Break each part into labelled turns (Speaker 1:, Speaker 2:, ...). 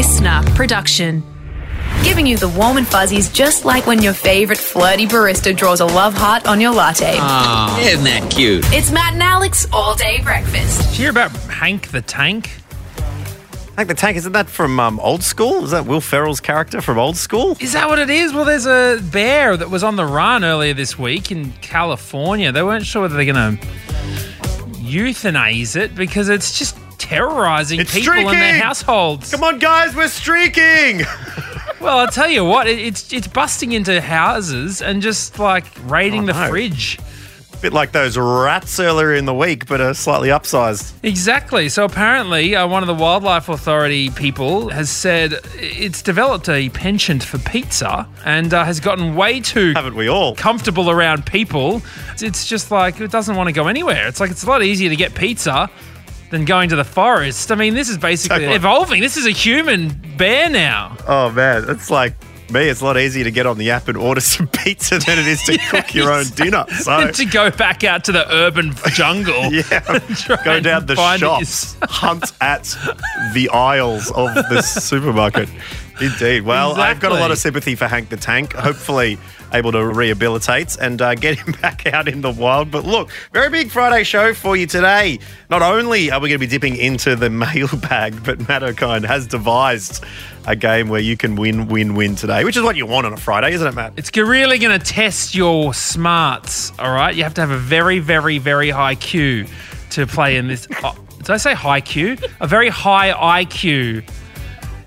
Speaker 1: listener production. Giving you the warm and fuzzies just like when your favourite flirty barista draws a love heart on your latte.
Speaker 2: Ah, isn't that cute?
Speaker 1: It's Matt and Alex all day breakfast.
Speaker 3: Did you hear about Hank the Tank?
Speaker 4: Hank the Tank, isn't that from um, Old School? Is that Will Ferrell's character from Old School?
Speaker 3: Is that what it is? Well, there's a bear that was on the run earlier this week in California. They weren't sure whether they're going to euthanize it because it's just terrorizing
Speaker 4: It's
Speaker 3: people in their households.
Speaker 4: Come on, guys, we're streaking!
Speaker 3: Well, I'll tell you what, it, it's it's busting into houses and just like raiding
Speaker 4: Oh,
Speaker 3: the
Speaker 4: no.
Speaker 3: fridge.
Speaker 4: Bit like those rats earlier in the week, but uh, slightly upsized.
Speaker 3: Exactly. So apparently, uh, one of the wildlife authority people has said it's developed a penchant for pizza and uh, has gotten way too
Speaker 4: Haven't we all?
Speaker 3: comfortable around people. It's just like it doesn't want to go anywhere. It's like it's a lot easier to get pizza than going to the forest. I mean, this is basically
Speaker 4: Totally.
Speaker 3: evolving. This is a human bear now.
Speaker 4: Oh, man, it's like me. It's a lot easier to get on the app and order some pizza than it is to cook your own dinner. So,
Speaker 3: to go back out to the urban jungle.
Speaker 4: yeah,
Speaker 3: Try
Speaker 4: go
Speaker 3: and
Speaker 4: down the
Speaker 3: find it
Speaker 4: shops, hunt at the aisles of the supermarket. Indeed. Well, I've got a lot of sympathy for Hank the Tank. Hopefully, able to rehabilitate and uh, get him back out in the wild. But look, very big Friday show for you today. Not only are we going to be dipping into the mailbag, but Matt Okine has devised a game where you can win, win, win today, which is what you want on a Friday, isn't it, Matt?
Speaker 3: It's really going to test your smarts, all right? You have to have a very, very, very high Q to play in this. Oh, did I say high Q? A very high IQ.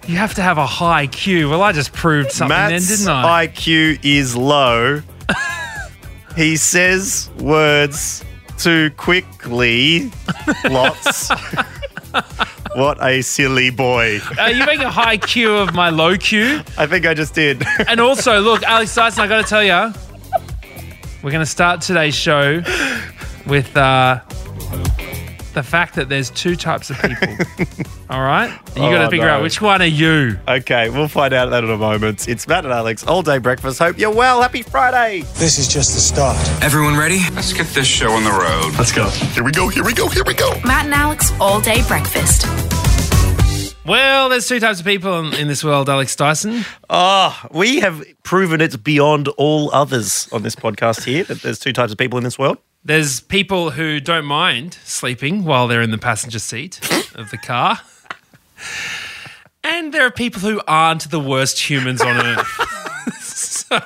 Speaker 3: You have to have a high Q. Well, I just proved something
Speaker 4: Matt's
Speaker 3: then, didn't I?
Speaker 4: My IQ is low. he says words too quickly. Lots. what a silly boy.
Speaker 3: Are you making a high Q of my low Q?
Speaker 4: I think I just did.
Speaker 3: And also, look, Alex Dyson, I got to tell you, we're going to start today's show with uh, the fact that there's two types of people. All right? You got to
Speaker 4: Oh,
Speaker 3: figure
Speaker 4: no.
Speaker 3: out which one are you.
Speaker 4: okay, we'll find out that in a moment. It's Matt and Alex, all day breakfast. Hope you're well. Happy Friday.
Speaker 5: This is just the start.
Speaker 2: Everyone ready?
Speaker 6: Let's get this show on the road.
Speaker 7: Let's go. Here we go. Here we go. Here we go.
Speaker 1: Matt and Alex all day breakfast.
Speaker 3: Well, there's two types of people in, in this world, Alex Dyson.
Speaker 4: Oh, we have proven it's beyond all others on this podcast here that there's two types of people in this world.
Speaker 3: There's people who don't mind sleeping while they're in the passenger seat of the car. And there are people who aren't the worst humans on earth. so,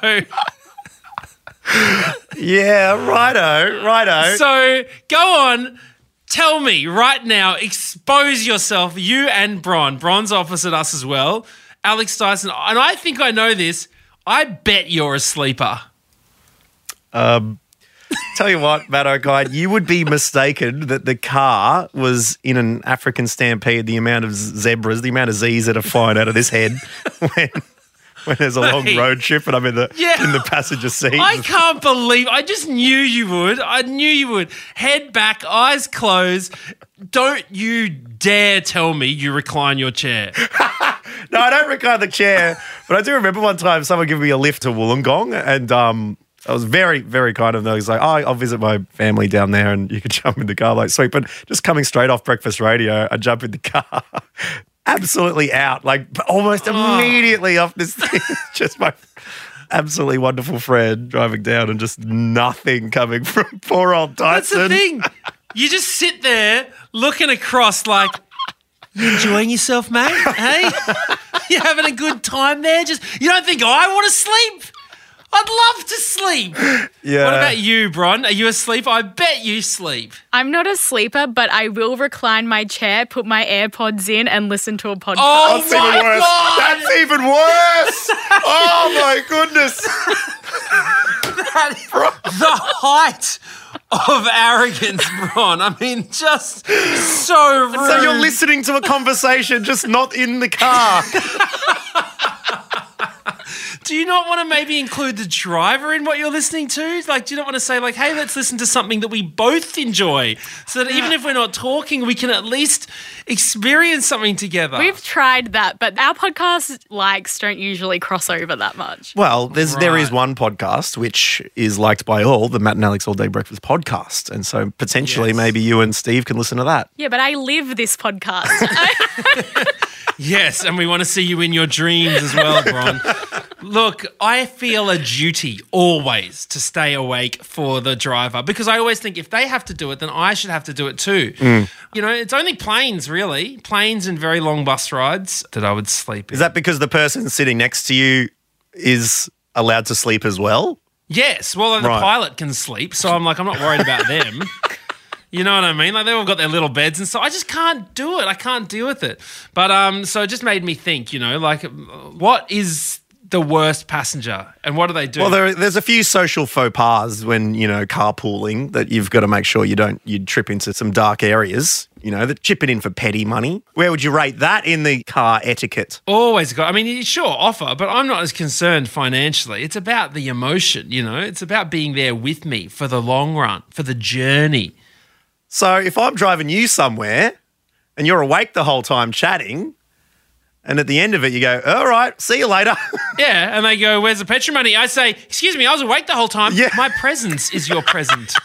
Speaker 4: Yeah, righto, righto.
Speaker 3: so go on, tell me right now, expose yourself, you and Bron. Bron's opposite us as well. Alex Dyson, and I think I know this. I bet you're a sleeper.
Speaker 4: Um, Tell you what, Matt Okine, you would be mistaken that the car was in an African stampede. The amount of zebras, the amount of Z's that are flying out of this head when, when there's a long
Speaker 3: Mate.
Speaker 4: road trip and I'm in the
Speaker 3: Yeah.
Speaker 4: in the passenger seat.
Speaker 3: I can't believe. I just knew you would. I knew you would. Head back, eyes closed. Don't you dare tell me you recline your chair.
Speaker 4: no, I don't recline the chair, but I do remember one time someone gave me a lift to Wollongong, and um, I was very, very kind of them. He's like, "Oh, I'll visit my family down there, and you can jump in the car." Like, sweet. But just coming straight off breakfast radio, I jump in the car, absolutely out, like almost oh. immediately off this thing. just my absolutely wonderful friend driving down, and just nothing coming from poor old Dyson.
Speaker 3: That's the thing. You just sit there looking across like, you enjoying yourself, mate? Hey? you having a good time there? Just you don't think I want to sleep? I'd love to sleep.
Speaker 4: Yeah.
Speaker 3: What about you, Bron? Are you asleep? I bet you sleep.
Speaker 8: I'm not a sleeper, but I will recline my chair, put my AirPods in, and listen to a podcast.
Speaker 3: Oh
Speaker 4: That's even
Speaker 3: my
Speaker 4: worse.
Speaker 3: god!
Speaker 4: That's even worse. oh my goodness.
Speaker 3: the height of arrogance, Bron. I mean, just so rude.
Speaker 4: So you're listening to a conversation, just not in the car.
Speaker 3: Do you not want to maybe include the driver in what you're listening to? Like, do you not want to say, like, hey, let's listen to something that we both enjoy so that even if we're not talking, we can at least experience something together?
Speaker 8: We've tried that, but our podcast likes don't usually cross over that much.
Speaker 4: Well, there's there is one podcast which is liked by all, the Matt and Alex All Day Breakfast podcast, and so potentially
Speaker 3: Yes.
Speaker 4: maybe you and Steve can listen to that.
Speaker 8: Yeah, but I live this podcast.
Speaker 3: Yes, and we want to see you in your dreams as well, Bron. Look, I feel a duty always to stay awake for the driver because I always think if they have to do it, then I should have to do it too. You know, it's only planes, really. Planes and very long bus rides that I would sleep in.
Speaker 4: Is that because the person sitting next to you is allowed to sleep as well?
Speaker 3: Yes, well, the
Speaker 4: Right.
Speaker 3: pilot can sleep, so I'm like, I'm not worried about them. You know what I mean? Like they've all got their little beds, and so I just can't do it. I can't deal with it. But um, so it just made me think. You know, like what is the worst passenger, and what do they do?
Speaker 4: Well, there, there's a few social faux pas when you know carpooling that you've got to make sure you don't you trip into some dark areas. You know, that chip it in for petty money. Where would you rate that in the car etiquette?
Speaker 3: Always got. I mean, you- sure, offer, but I'm not as concerned financially. It's about the emotion. You know, it's about being there with me for the long run, for the journey.
Speaker 4: So if I'm driving you somewhere and you're awake the whole time chatting, and at the end of it you go, "All right, see you later."
Speaker 3: Yeah, and they go, "Where's the petrol money?" I say, "Excuse me, I was awake the whole time.
Speaker 4: Yeah.
Speaker 3: My presence is your present."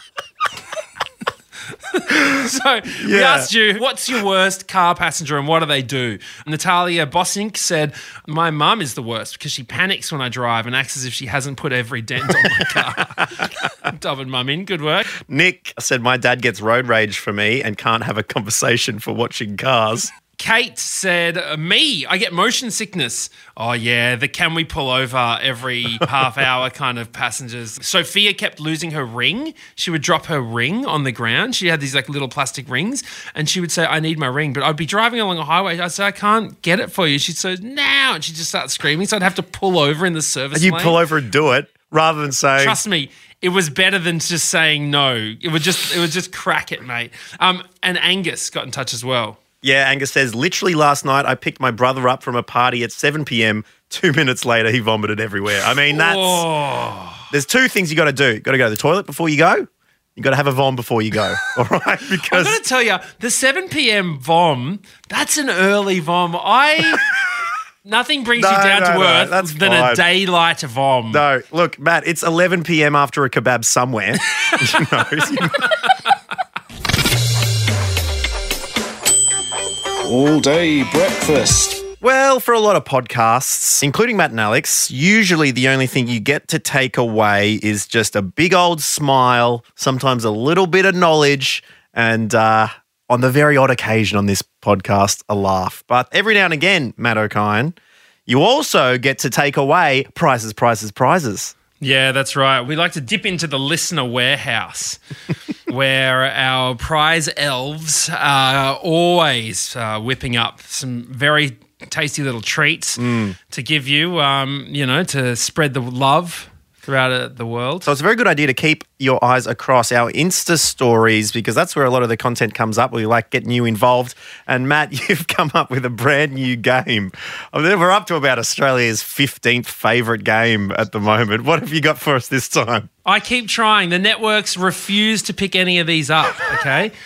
Speaker 3: so we
Speaker 4: Yeah.
Speaker 3: asked you, "What's your worst car passenger, and what do they do?" Natalia Bossink said, "My mum is the worst because she panics when I drive and acts as if she hasn't put every dent on my car." Dubbing mum in, good work.
Speaker 4: Nick said, "My dad gets road rage for me and can't have a conversation for watching cars."
Speaker 3: Kate said, Me, I get motion sickness. Oh, yeah, the can we pull over every half hour kind of passengers. Sophia kept losing her ring. She would drop her ring on the ground. She had these like little plastic rings and she would say, I need my ring. But I'd be driving along a highway. I'd say, I can't get it for you. She'd say, Now. And she'd just start screaming. So I'd have to pull over in the service
Speaker 4: And you
Speaker 3: lane.
Speaker 4: pull over and do it rather than saying,
Speaker 3: Trust me, it was better than just saying no. It would just, it would just crack it, mate. Um, and Angus got in touch as well.
Speaker 4: Yeah, Angus says, literally last night I picked my brother up from a party at 7 p.m. Two minutes later, he vomited everywhere. I mean, that's. There's two things you got to do. You got to go to the toilet before you go. You got to have a vom before you go. All right, because I'm
Speaker 3: going to tell you, the 7 p.m. vom, that's an early vom. I. Nothing brings
Speaker 4: No,
Speaker 3: you down
Speaker 4: no,
Speaker 3: to
Speaker 4: no,
Speaker 3: earth
Speaker 4: that's
Speaker 3: than
Speaker 4: fine.
Speaker 3: a daylight vom.
Speaker 4: no, look, Matt, it's 11 p.m. after a kebab somewhere. you know,
Speaker 5: All day breakfast.
Speaker 4: Well, for a lot of podcasts, including Matt and Alex, usually the only thing you get to take away is just a big old smile, sometimes a little bit of knowledge, and uh, on the very odd occasion on this podcast, a laugh. But every now and again, Matt Okine, you also get to take away prizes, prizes, prizes.
Speaker 3: Yeah, that's right. We like to dip into the listener warehouse where our prize elves are always uh, whipping up some very tasty little treats
Speaker 4: Mm.
Speaker 3: to give you, um, you know, to spread the love throughout uh, the world.
Speaker 4: So it's a very good idea to keep your eyes across our Insta stories because that's where a lot of the content comes up. We like getting you involved. And Matt, you've come up with a brand new game. I mean, we're up to about Australia's 15th favourite game at the moment. What have you got for us this time?
Speaker 3: I keep trying. The networks refuse to pick any of these up, okay?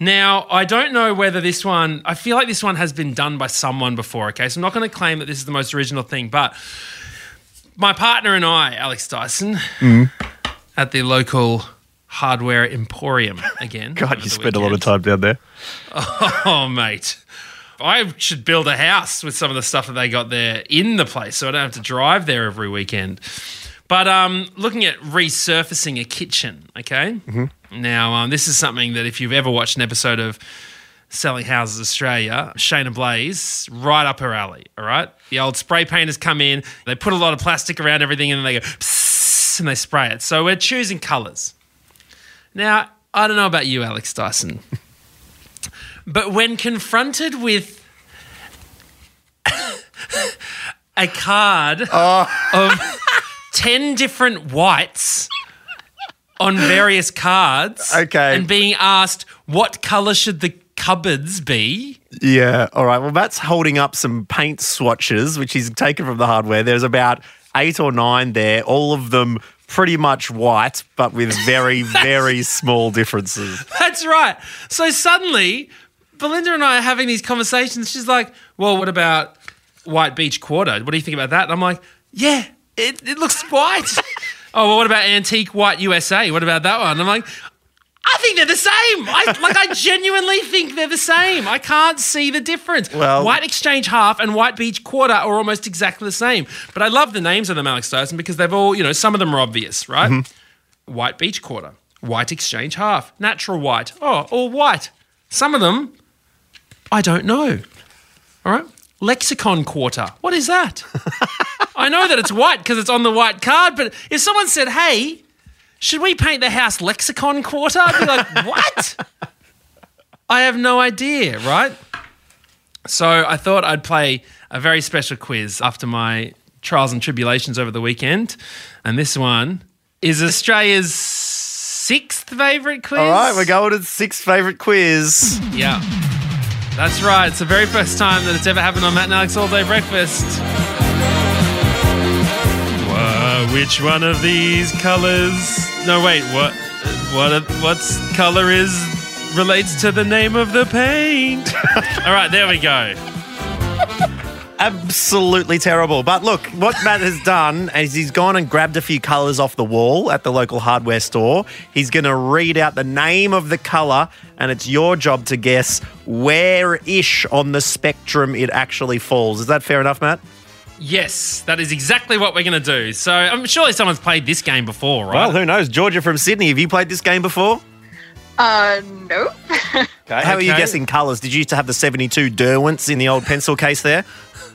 Speaker 3: Now, I don't know whether this one, I feel like this one has been done by someone before, okay? So I'm not going to claim that this is the most original thing, but my partner and I, Alex Dyson, at the local hardware emporium again. over
Speaker 4: God, you spend a lot of
Speaker 3: weekend.
Speaker 4: time down there.
Speaker 3: Oh, mate. I should build a house with some of the stuff that they got there in the place so I don't have to drive there every weekend. But um, looking at resurfacing a kitchen, okay? Now, um, this is something that if you've ever watched an episode of Selling Houses Australia, Shaynna Blaze, right up her alley, all right? The old spray painters come in, they put a lot of plastic around everything, and then they go, psst, and they spray it. So we're choosing colours. Now, I don't know about you, Alex Dyson. But when confronted with a card oh. of 10 different whites on various cards
Speaker 4: Okay.
Speaker 3: and being asked what color should the cupboards be
Speaker 4: Yeah. All right. Well, Matt's holding up some paint swatches, which he's taken from the hardware. There's about eight or nine there, all of them pretty much white, but with very, very small differences.
Speaker 3: That's right. So suddenly, Belinda and I are having these conversations. She's like, "Well, what about White Beach Quarter? What do you think about that?" And I'm like, "Yeah, it, it looks white." oh, well, what about Antique White USA? What about that one? I'm like, I think they're the same. I, like I genuinely think they're the same. I can't see the difference.
Speaker 4: Well-
Speaker 3: White Exchange Half and White Beach Quarter are almost exactly the same. But I love the names of them, Alex Dyson, because they've all, you know, some of them are obvious, right? Mm-hmm. White Beach Quarter, White Exchange Half, Natural White. Oh, all white. Some of them, I don't know. All right. Lexicon Quarter. What is that? I know that it's white because it's on the white card, but if someone said, hey, should we paint the house Lexicon Quarter? I'd be like, what? I have no idea, right? So I thought I'd play a very special quiz after my trials and tribulations over the weekend. And this one is Australia's sixth favourite quiz.
Speaker 4: All right, we're going to the sixth favourite quiz.
Speaker 3: Yeah. That's right. It's the very first time that it's ever happened on Matt and Alex All Day Breakfast. Which one of these colors? No, wait. What? What? What's color is relates to the name of the paint? All right, there we go.
Speaker 4: Absolutely terrible. But look, what Matt has done is he's gone and grabbed a few colours off the wall at the local hardware store. He's going to read out the name of the colour, and it's your job to guess where ish on the spectrum it actually falls. Is that fair enough, Matt?
Speaker 3: Yes, that is exactly what we're going to do. So I'm surely someone's played this game before, right?
Speaker 4: Well, who knows? Georgia from Sydney, have you played this game before?
Speaker 9: Uh, no.
Speaker 4: Okay. How are you
Speaker 3: Okay.
Speaker 4: guessing colours? Did you used to have the 72 Derwents in the old pencil case there?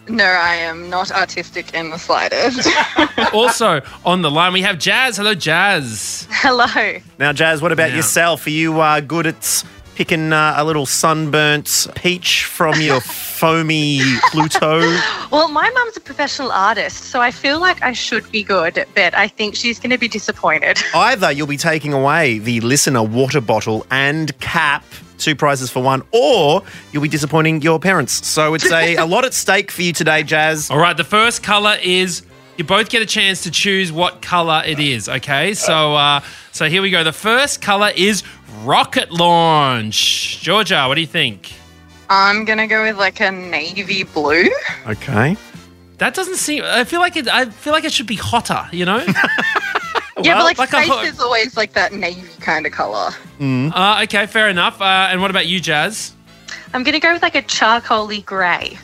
Speaker 9: no, I am not artistic in the slightest.
Speaker 3: also on the line we have Jazz. Hello, Jazz.
Speaker 9: Hello.
Speaker 4: Now, Jazz, what about
Speaker 3: Yeah.
Speaker 4: yourself? Are you uh, good at picking uh, a little sunburnt peach from your foamy Pluto?
Speaker 9: Well, my mum's a professional artist, so I feel like I should be good, but I think she's going to be disappointed.
Speaker 4: Either you'll be taking away the listener water bottle and cap, two prizes for one, or you'll be disappointing your parents. So it's a, a lot at stake for you today, Jazz.
Speaker 3: All right, the first color is you both get a chance to choose what color it is, okay? So uh so here we go. The first color is rocket launch. Georgia, what do you think?
Speaker 9: I'm going to go with like a navy blue.
Speaker 4: Okay.
Speaker 3: That doesn't seem I feel like it I feel like it should be hotter, you know?
Speaker 9: yeah, but like,
Speaker 3: like
Speaker 9: space
Speaker 3: ho-
Speaker 9: is always like that navy kind of color.
Speaker 3: uh okay, fair enough. Uh and what about you, Jazz?
Speaker 9: I'm going to go with like a charcoaly grey.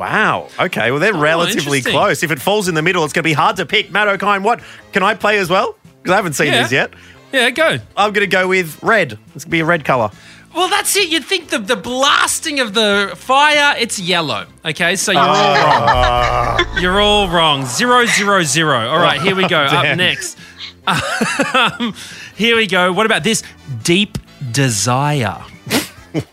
Speaker 4: Wow. Okay. Well, they're relatively close. If it falls in the middle, it's going to be hard to pick. Matt Okine, what? Can I play as well? Because I haven't seen
Speaker 3: Yeah.
Speaker 4: these yet.
Speaker 3: Yeah, go.
Speaker 4: I'm going to go with red. It's going to be a red colour.
Speaker 3: Well, that's it. You'd think the, the blasting of the fire, it's yellow. Okay, so you're all
Speaker 4: Ah.
Speaker 3: wrong. You're all wrong. Zero, zero, zero. All right, here we go. Up next. Um, here we go. What about this? Deep desire.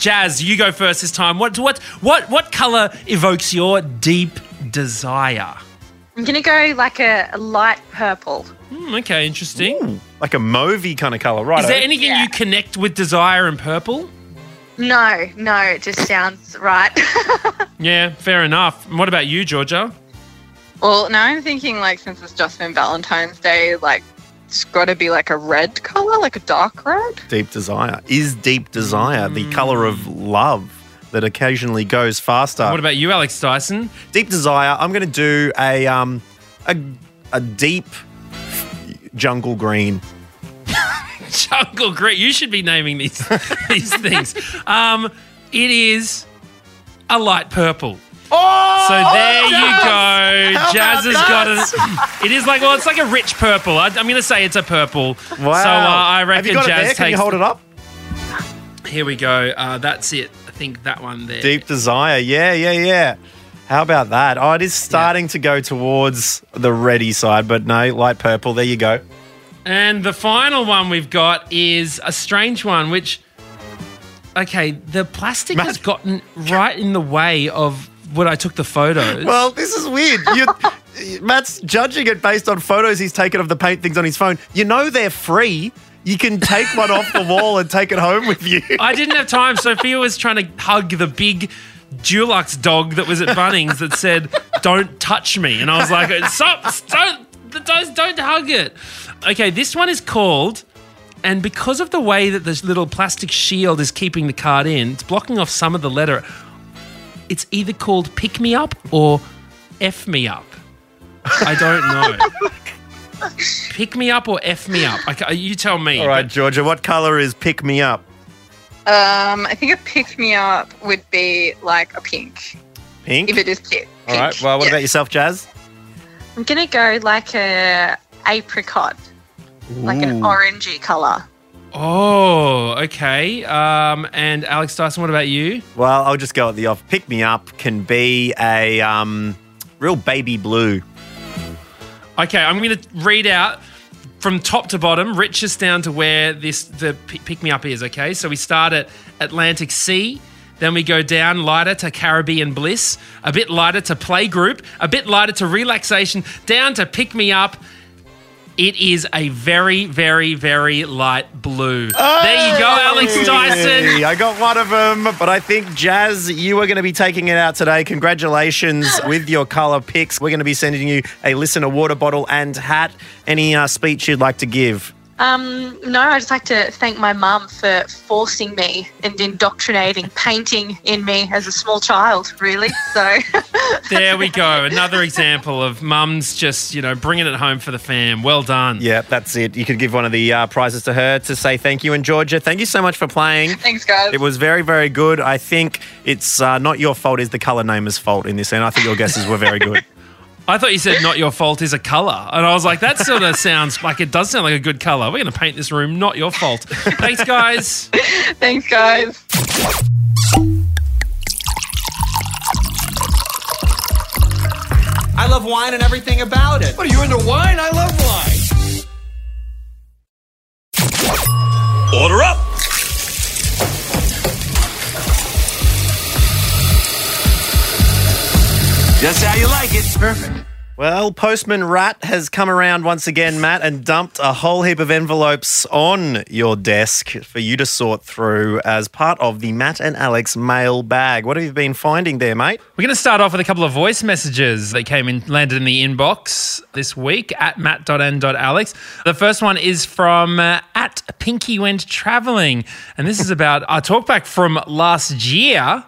Speaker 3: Jazz, you go first this time. What what what what color evokes your deep desire?
Speaker 9: I'm going to go like a, a light purple.
Speaker 3: Hmm, okay, interesting.
Speaker 4: Like a mauvey kind of colour, right?
Speaker 3: Is there anything you connect with desire and purple?
Speaker 9: No, no, it just sounds right.
Speaker 3: Yeah, fair enough. And what about you, Georgia?
Speaker 9: well, now I'm thinking like since it's just been Valentine's Day, like it's got to be like a red color, like a dark red.
Speaker 4: Deep desire. Is deep desire the colour of love that occasionally goes faster?
Speaker 3: What about you, Alex Dyson?
Speaker 4: deep desire? I'm going to do a um a a deep jungle green.
Speaker 3: Jungle Green. You should be naming these these things. Um, it is a light purple.
Speaker 4: Oh,
Speaker 3: So there you go.
Speaker 4: How
Speaker 3: Jazz has got it. It is like well, it's like a rich purple. I, I'm going to say it's a purple.
Speaker 4: Wow.
Speaker 3: So uh, I reckon Jazz
Speaker 4: there? Can you hold it up?
Speaker 3: Here we go. Uh, that's it. I think that one there.
Speaker 4: Deep desire. Yeah, yeah, yeah. How about that? Oh, it is starting to go towards the ready side, but no, light purple. There you go.
Speaker 3: And the final one we've got is a strange one, which, okay, the plastic has gotten right in the way of when I took the photos.
Speaker 4: Well, this is weird. You, Matt's judging it based on photos he's taken of the paint things on his phone. You know they're free. You can take one off the wall and take it home with you.
Speaker 3: I didn't have time. Sophia was trying to hug the big Dulux dog that was at Bunnings that said don't touch me. And I was like, stop, don't, don't, don't hug it. Okay, this one is called, and because of the way that this little plastic shield is keeping the card in, it's blocking off some of the letter. It's either called Pick Me Up or F Me Up. I don't know. Pick me up or F me up? Okay, you tell me.
Speaker 4: All right, Georgia, what color is pick me up?
Speaker 9: Um, I think a pick me up would be like a pink.
Speaker 4: Pink?
Speaker 9: If it is pink.
Speaker 4: All right, well, what
Speaker 9: yeah.
Speaker 4: about yourself, Jazz?
Speaker 9: I'm gonna go like a apricot, like an
Speaker 4: Ooh.
Speaker 9: orangey color.
Speaker 3: Oh, okay. Um, and Alex Dyson, what about you?
Speaker 4: Well, I'll just go at the off. Pick me up can be a um, real baby blue.
Speaker 3: Okay, I'm going to read out from top to bottom, richest down to where this the pick me up is. Okay, so we start at Atlantic Sea. Then we go down lighter to Caribbean Bliss, a bit lighter to Playgroup, a bit lighter to Relaxation, down to Pick Me Up. It is a very, very, very light blue. There you go, Alex Dyson.
Speaker 4: I got one of them, but I think Jazz, you are going to be taking it out today. Congratulations with your color picks. We're going to be sending you a listener water bottle and hat. Any uh, speech you'd like to give?
Speaker 10: Um, no, I'd just like to thank my mum for forcing me and indoctrinating painting in me as a small child, really. So,
Speaker 3: There we go. Another example of mums just, you know, bringing it home for the fam. Well done.
Speaker 4: Yeah, that's it. You could give one of the uh, prizes to her to say thank you. And Georgia, thank you so much for playing.
Speaker 9: Thanks, guys.
Speaker 4: It was very, very good. I think it's uh, not your fault, it's the color namer's fault in this, and I think your guesses were very good.
Speaker 3: I thought you said not your fault is a colour. And I was like, that sort of sounds like it does sound like a good colour. We're going to paint this room, not your fault. Thanks, guys.
Speaker 9: Thanks, guys.
Speaker 2: I love wine and everything about it.
Speaker 11: What are you into wine? I love wine.
Speaker 2: Like it. Perfect.
Speaker 4: Well, Postman Rat has come around once again, Matt, and dumped a whole heap of envelopes on your desk for you to sort through as part of the Matt and Alex mail bag. What have you been finding there, mate?
Speaker 3: We're going to start off with a couple of voice messages that came in, landed in the inbox this week at matt.n.alex. The first one is from uh, at Pinky Went Traveling. And this is about our talkback from last year.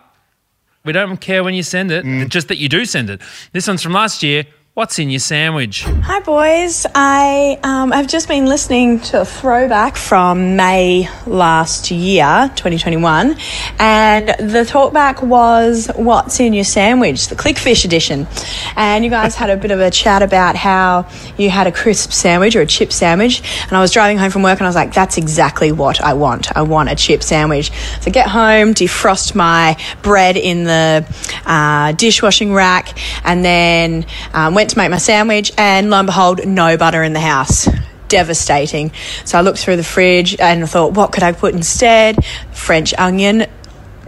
Speaker 3: We don't care when you send it, mm. just that you do send it. This one's from last year. What's in your sandwich?
Speaker 12: Hi, boys. I um, I've just been listening to a throwback from May last year, 2021, and the talkback was "What's in your sandwich?" the Clickfish edition, and you guys had a bit of a chat about how you had a crisp sandwich or a chip sandwich, and I was driving home from work and I was like, "That's exactly what I want. I want a chip sandwich." So get home, defrost my bread in the uh, dishwashing rack, and then um, went to make my sandwich, and lo and behold, no butter in the house. Devastating. So I looked through the fridge and I thought, what could I put instead? French onion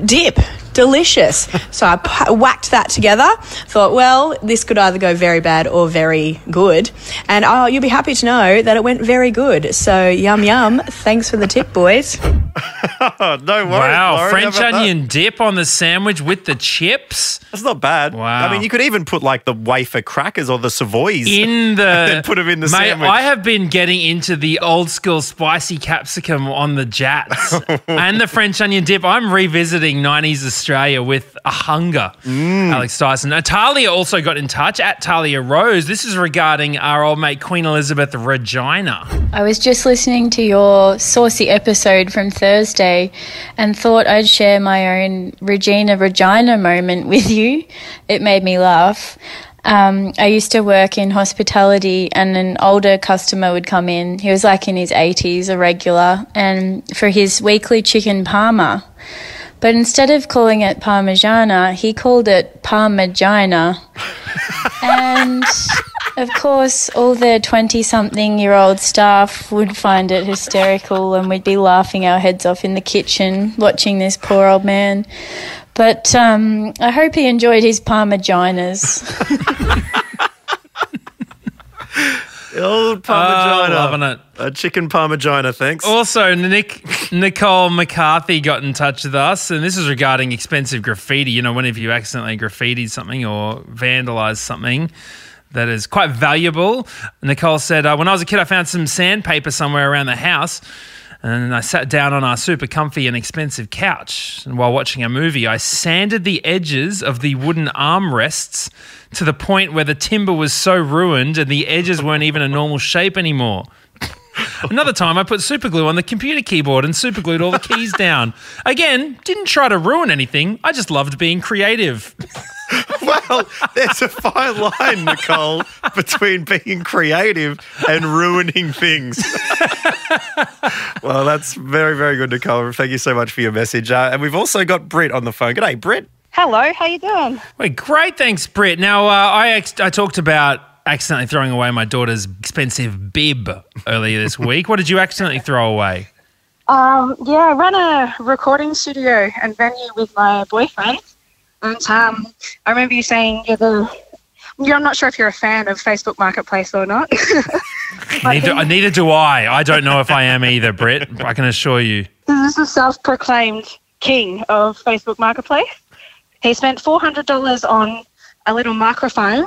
Speaker 12: dip. Delicious. so I p- whacked that together. Thought, well, this could either go very bad or very good. And oh, you'll be happy to know that it went very good. So yum yum. Thanks for the tip, boys.
Speaker 4: No worries.
Speaker 3: Wow,
Speaker 4: Lauren,
Speaker 3: French
Speaker 4: how about that?
Speaker 3: onion dip on the sandwich with the chips.
Speaker 4: That's not bad.
Speaker 3: Wow.
Speaker 4: I mean, you could even put like the wafer crackers or the Savoys
Speaker 3: in the
Speaker 4: and then put them in the
Speaker 3: Mate,
Speaker 4: sandwich.
Speaker 3: I have been getting into the old school spicy capsicum on the Jatz and the French onion dip. I'm revisiting 90s Australia with a hunger.
Speaker 4: Mm.
Speaker 3: Alex Dyson. Natalia also got in touch at Talia Rose. This is regarding our old mate Queen Elizabeth Regina.
Speaker 13: I was just listening to your saucy episode from Thursday and thought I'd share my own Regina Regina moment with you. It made me laugh. Um, I used to work in hospitality, and an older customer would come in. He was like in his 80s, a regular, and for his weekly chicken parma. But instead of calling it Parmigiana, he called it Parmagina. and of course, all the 20 something year old staff would find it hysterical and we'd be laughing our heads off in the kitchen watching this poor old man. But um, I hope he enjoyed his Parmigianas.
Speaker 4: old parmigiana.
Speaker 3: Oh, loving it.
Speaker 4: A chicken parmigiana, thanks.
Speaker 3: Also, Nick Nicole McCarthy got in touch with us, and this is regarding expensive graffiti. You know, whenever you accidentally graffiti something or vandalize something that is quite valuable. Nicole said, uh, When I was a kid, I found some sandpaper somewhere around the house. And I sat down on our super comfy and expensive couch. And while watching a movie, I sanded the edges of the wooden armrests to the point where the timber was so ruined and the edges weren't even a normal shape anymore. Another time, I put super glue on the computer keyboard and superglued all the keys down. Again, didn't try to ruin anything. I just loved being creative.
Speaker 4: well, there's a fine line, Nicole, between being creative and ruining things. well, that's very, very good, Nicole. Thank you so much for your message. Uh, and we've also got Britt on the phone. G'day, Britt.
Speaker 14: Hello, how you doing?
Speaker 3: Wait, great, thanks, Britt. Now, uh, I ex- I talked about accidentally throwing away my daughter's expensive bib earlier this week. what did you accidentally throw away?
Speaker 14: Um, yeah, I run a recording studio and venue with my boyfriend. And um, I remember you saying you're the. Yeah, I'm not sure if you're a fan of Facebook Marketplace or not.
Speaker 3: neither, neither do I. I don't know if I am either, Britt. I can assure you.
Speaker 14: This is the self-proclaimed king of Facebook Marketplace. He spent four hundred dollars on a little microphone,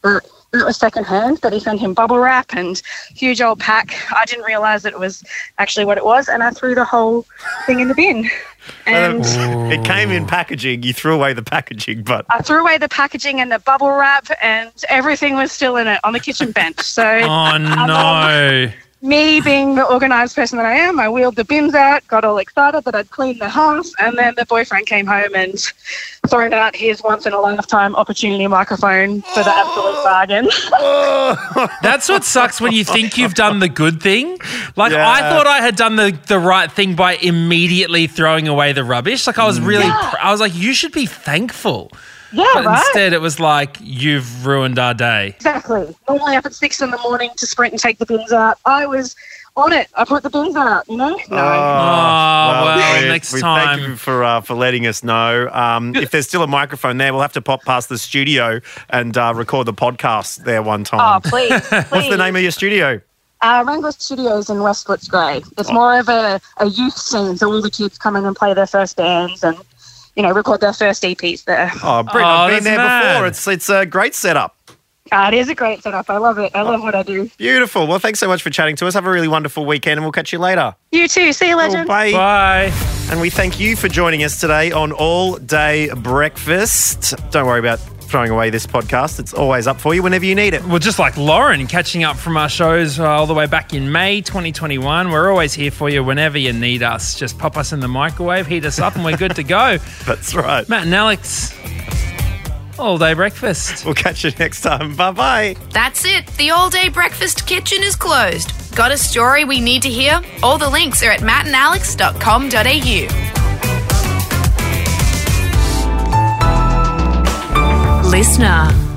Speaker 14: but it was secondhand. But he sent him bubble wrap and huge old pack. I didn't realise that it was actually what it was, and I threw the whole thing in the bin. And
Speaker 4: it came in packaging. You threw away the packaging, but
Speaker 14: I threw away the packaging and the bubble wrap, and everything was still in it on the kitchen bench. So,
Speaker 3: Oh, no.
Speaker 14: Me being the organised person that I am, I wheeled the bins out, got all excited that I'd cleaned the house, and then the boyfriend came home and thrown out his once in a lifetime opportunity microphone for the absolute oh. bargain.
Speaker 3: That's what sucks when you think you've done the good thing. Like
Speaker 14: Yeah.
Speaker 3: I thought I had done the, the right thing by immediately throwing away the rubbish. Like I was mm. really,
Speaker 14: Yeah.
Speaker 3: pr- I was like, you should be thankful.
Speaker 14: Yeah,
Speaker 3: but
Speaker 14: right?
Speaker 3: instead it was like you've ruined our day.
Speaker 14: Exactly. Normally up at six in the morning to sprint and take the bins out. I was on it. I put the bins out, you know? No.
Speaker 4: Oh,
Speaker 3: well,
Speaker 4: we-
Speaker 3: next
Speaker 4: we
Speaker 3: time.
Speaker 4: Thank you for uh, for letting us know. Um, if there's still a microphone there, we'll have to pop past the studio and uh, record the podcast there one time.
Speaker 14: Oh, please.
Speaker 4: What's the name of your studio?
Speaker 14: Uh, Wrangler Studios in West Footscray. It's more of a, a youth scene, so all the kids come in and play their first bands and, you know, record their first EPs there.
Speaker 4: Oh, Britt,
Speaker 3: Oh,
Speaker 4: I've been there
Speaker 3: mad.
Speaker 4: before. It's it's a great setup.
Speaker 14: Uh, it is a great setup. I love it. I love what I do.
Speaker 4: Beautiful. Well, thanks so much for chatting to us. Have a really wonderful weekend, and we'll catch you later.
Speaker 14: You too. See you, legend.
Speaker 4: Bye.
Speaker 3: Bye.
Speaker 4: And we thank you for joining us today on All Day Breakfast. Don't worry about throwing away this podcast. It's always up for you whenever you need it.
Speaker 3: Well, just like Lauren, catching up from our shows uh, all the way back in May 2021. We're always here for you whenever you need us. Just pop us in the microwave, heat us up, and we're good to go.
Speaker 4: That's right.
Speaker 3: Matt and Alex, all day breakfast.
Speaker 4: We'll catch you next time. Bye bye.
Speaker 1: That's it. The all day breakfast kitchen is closed. Got a story we need to hear? All the links are at mattandalex.com.au. Listener.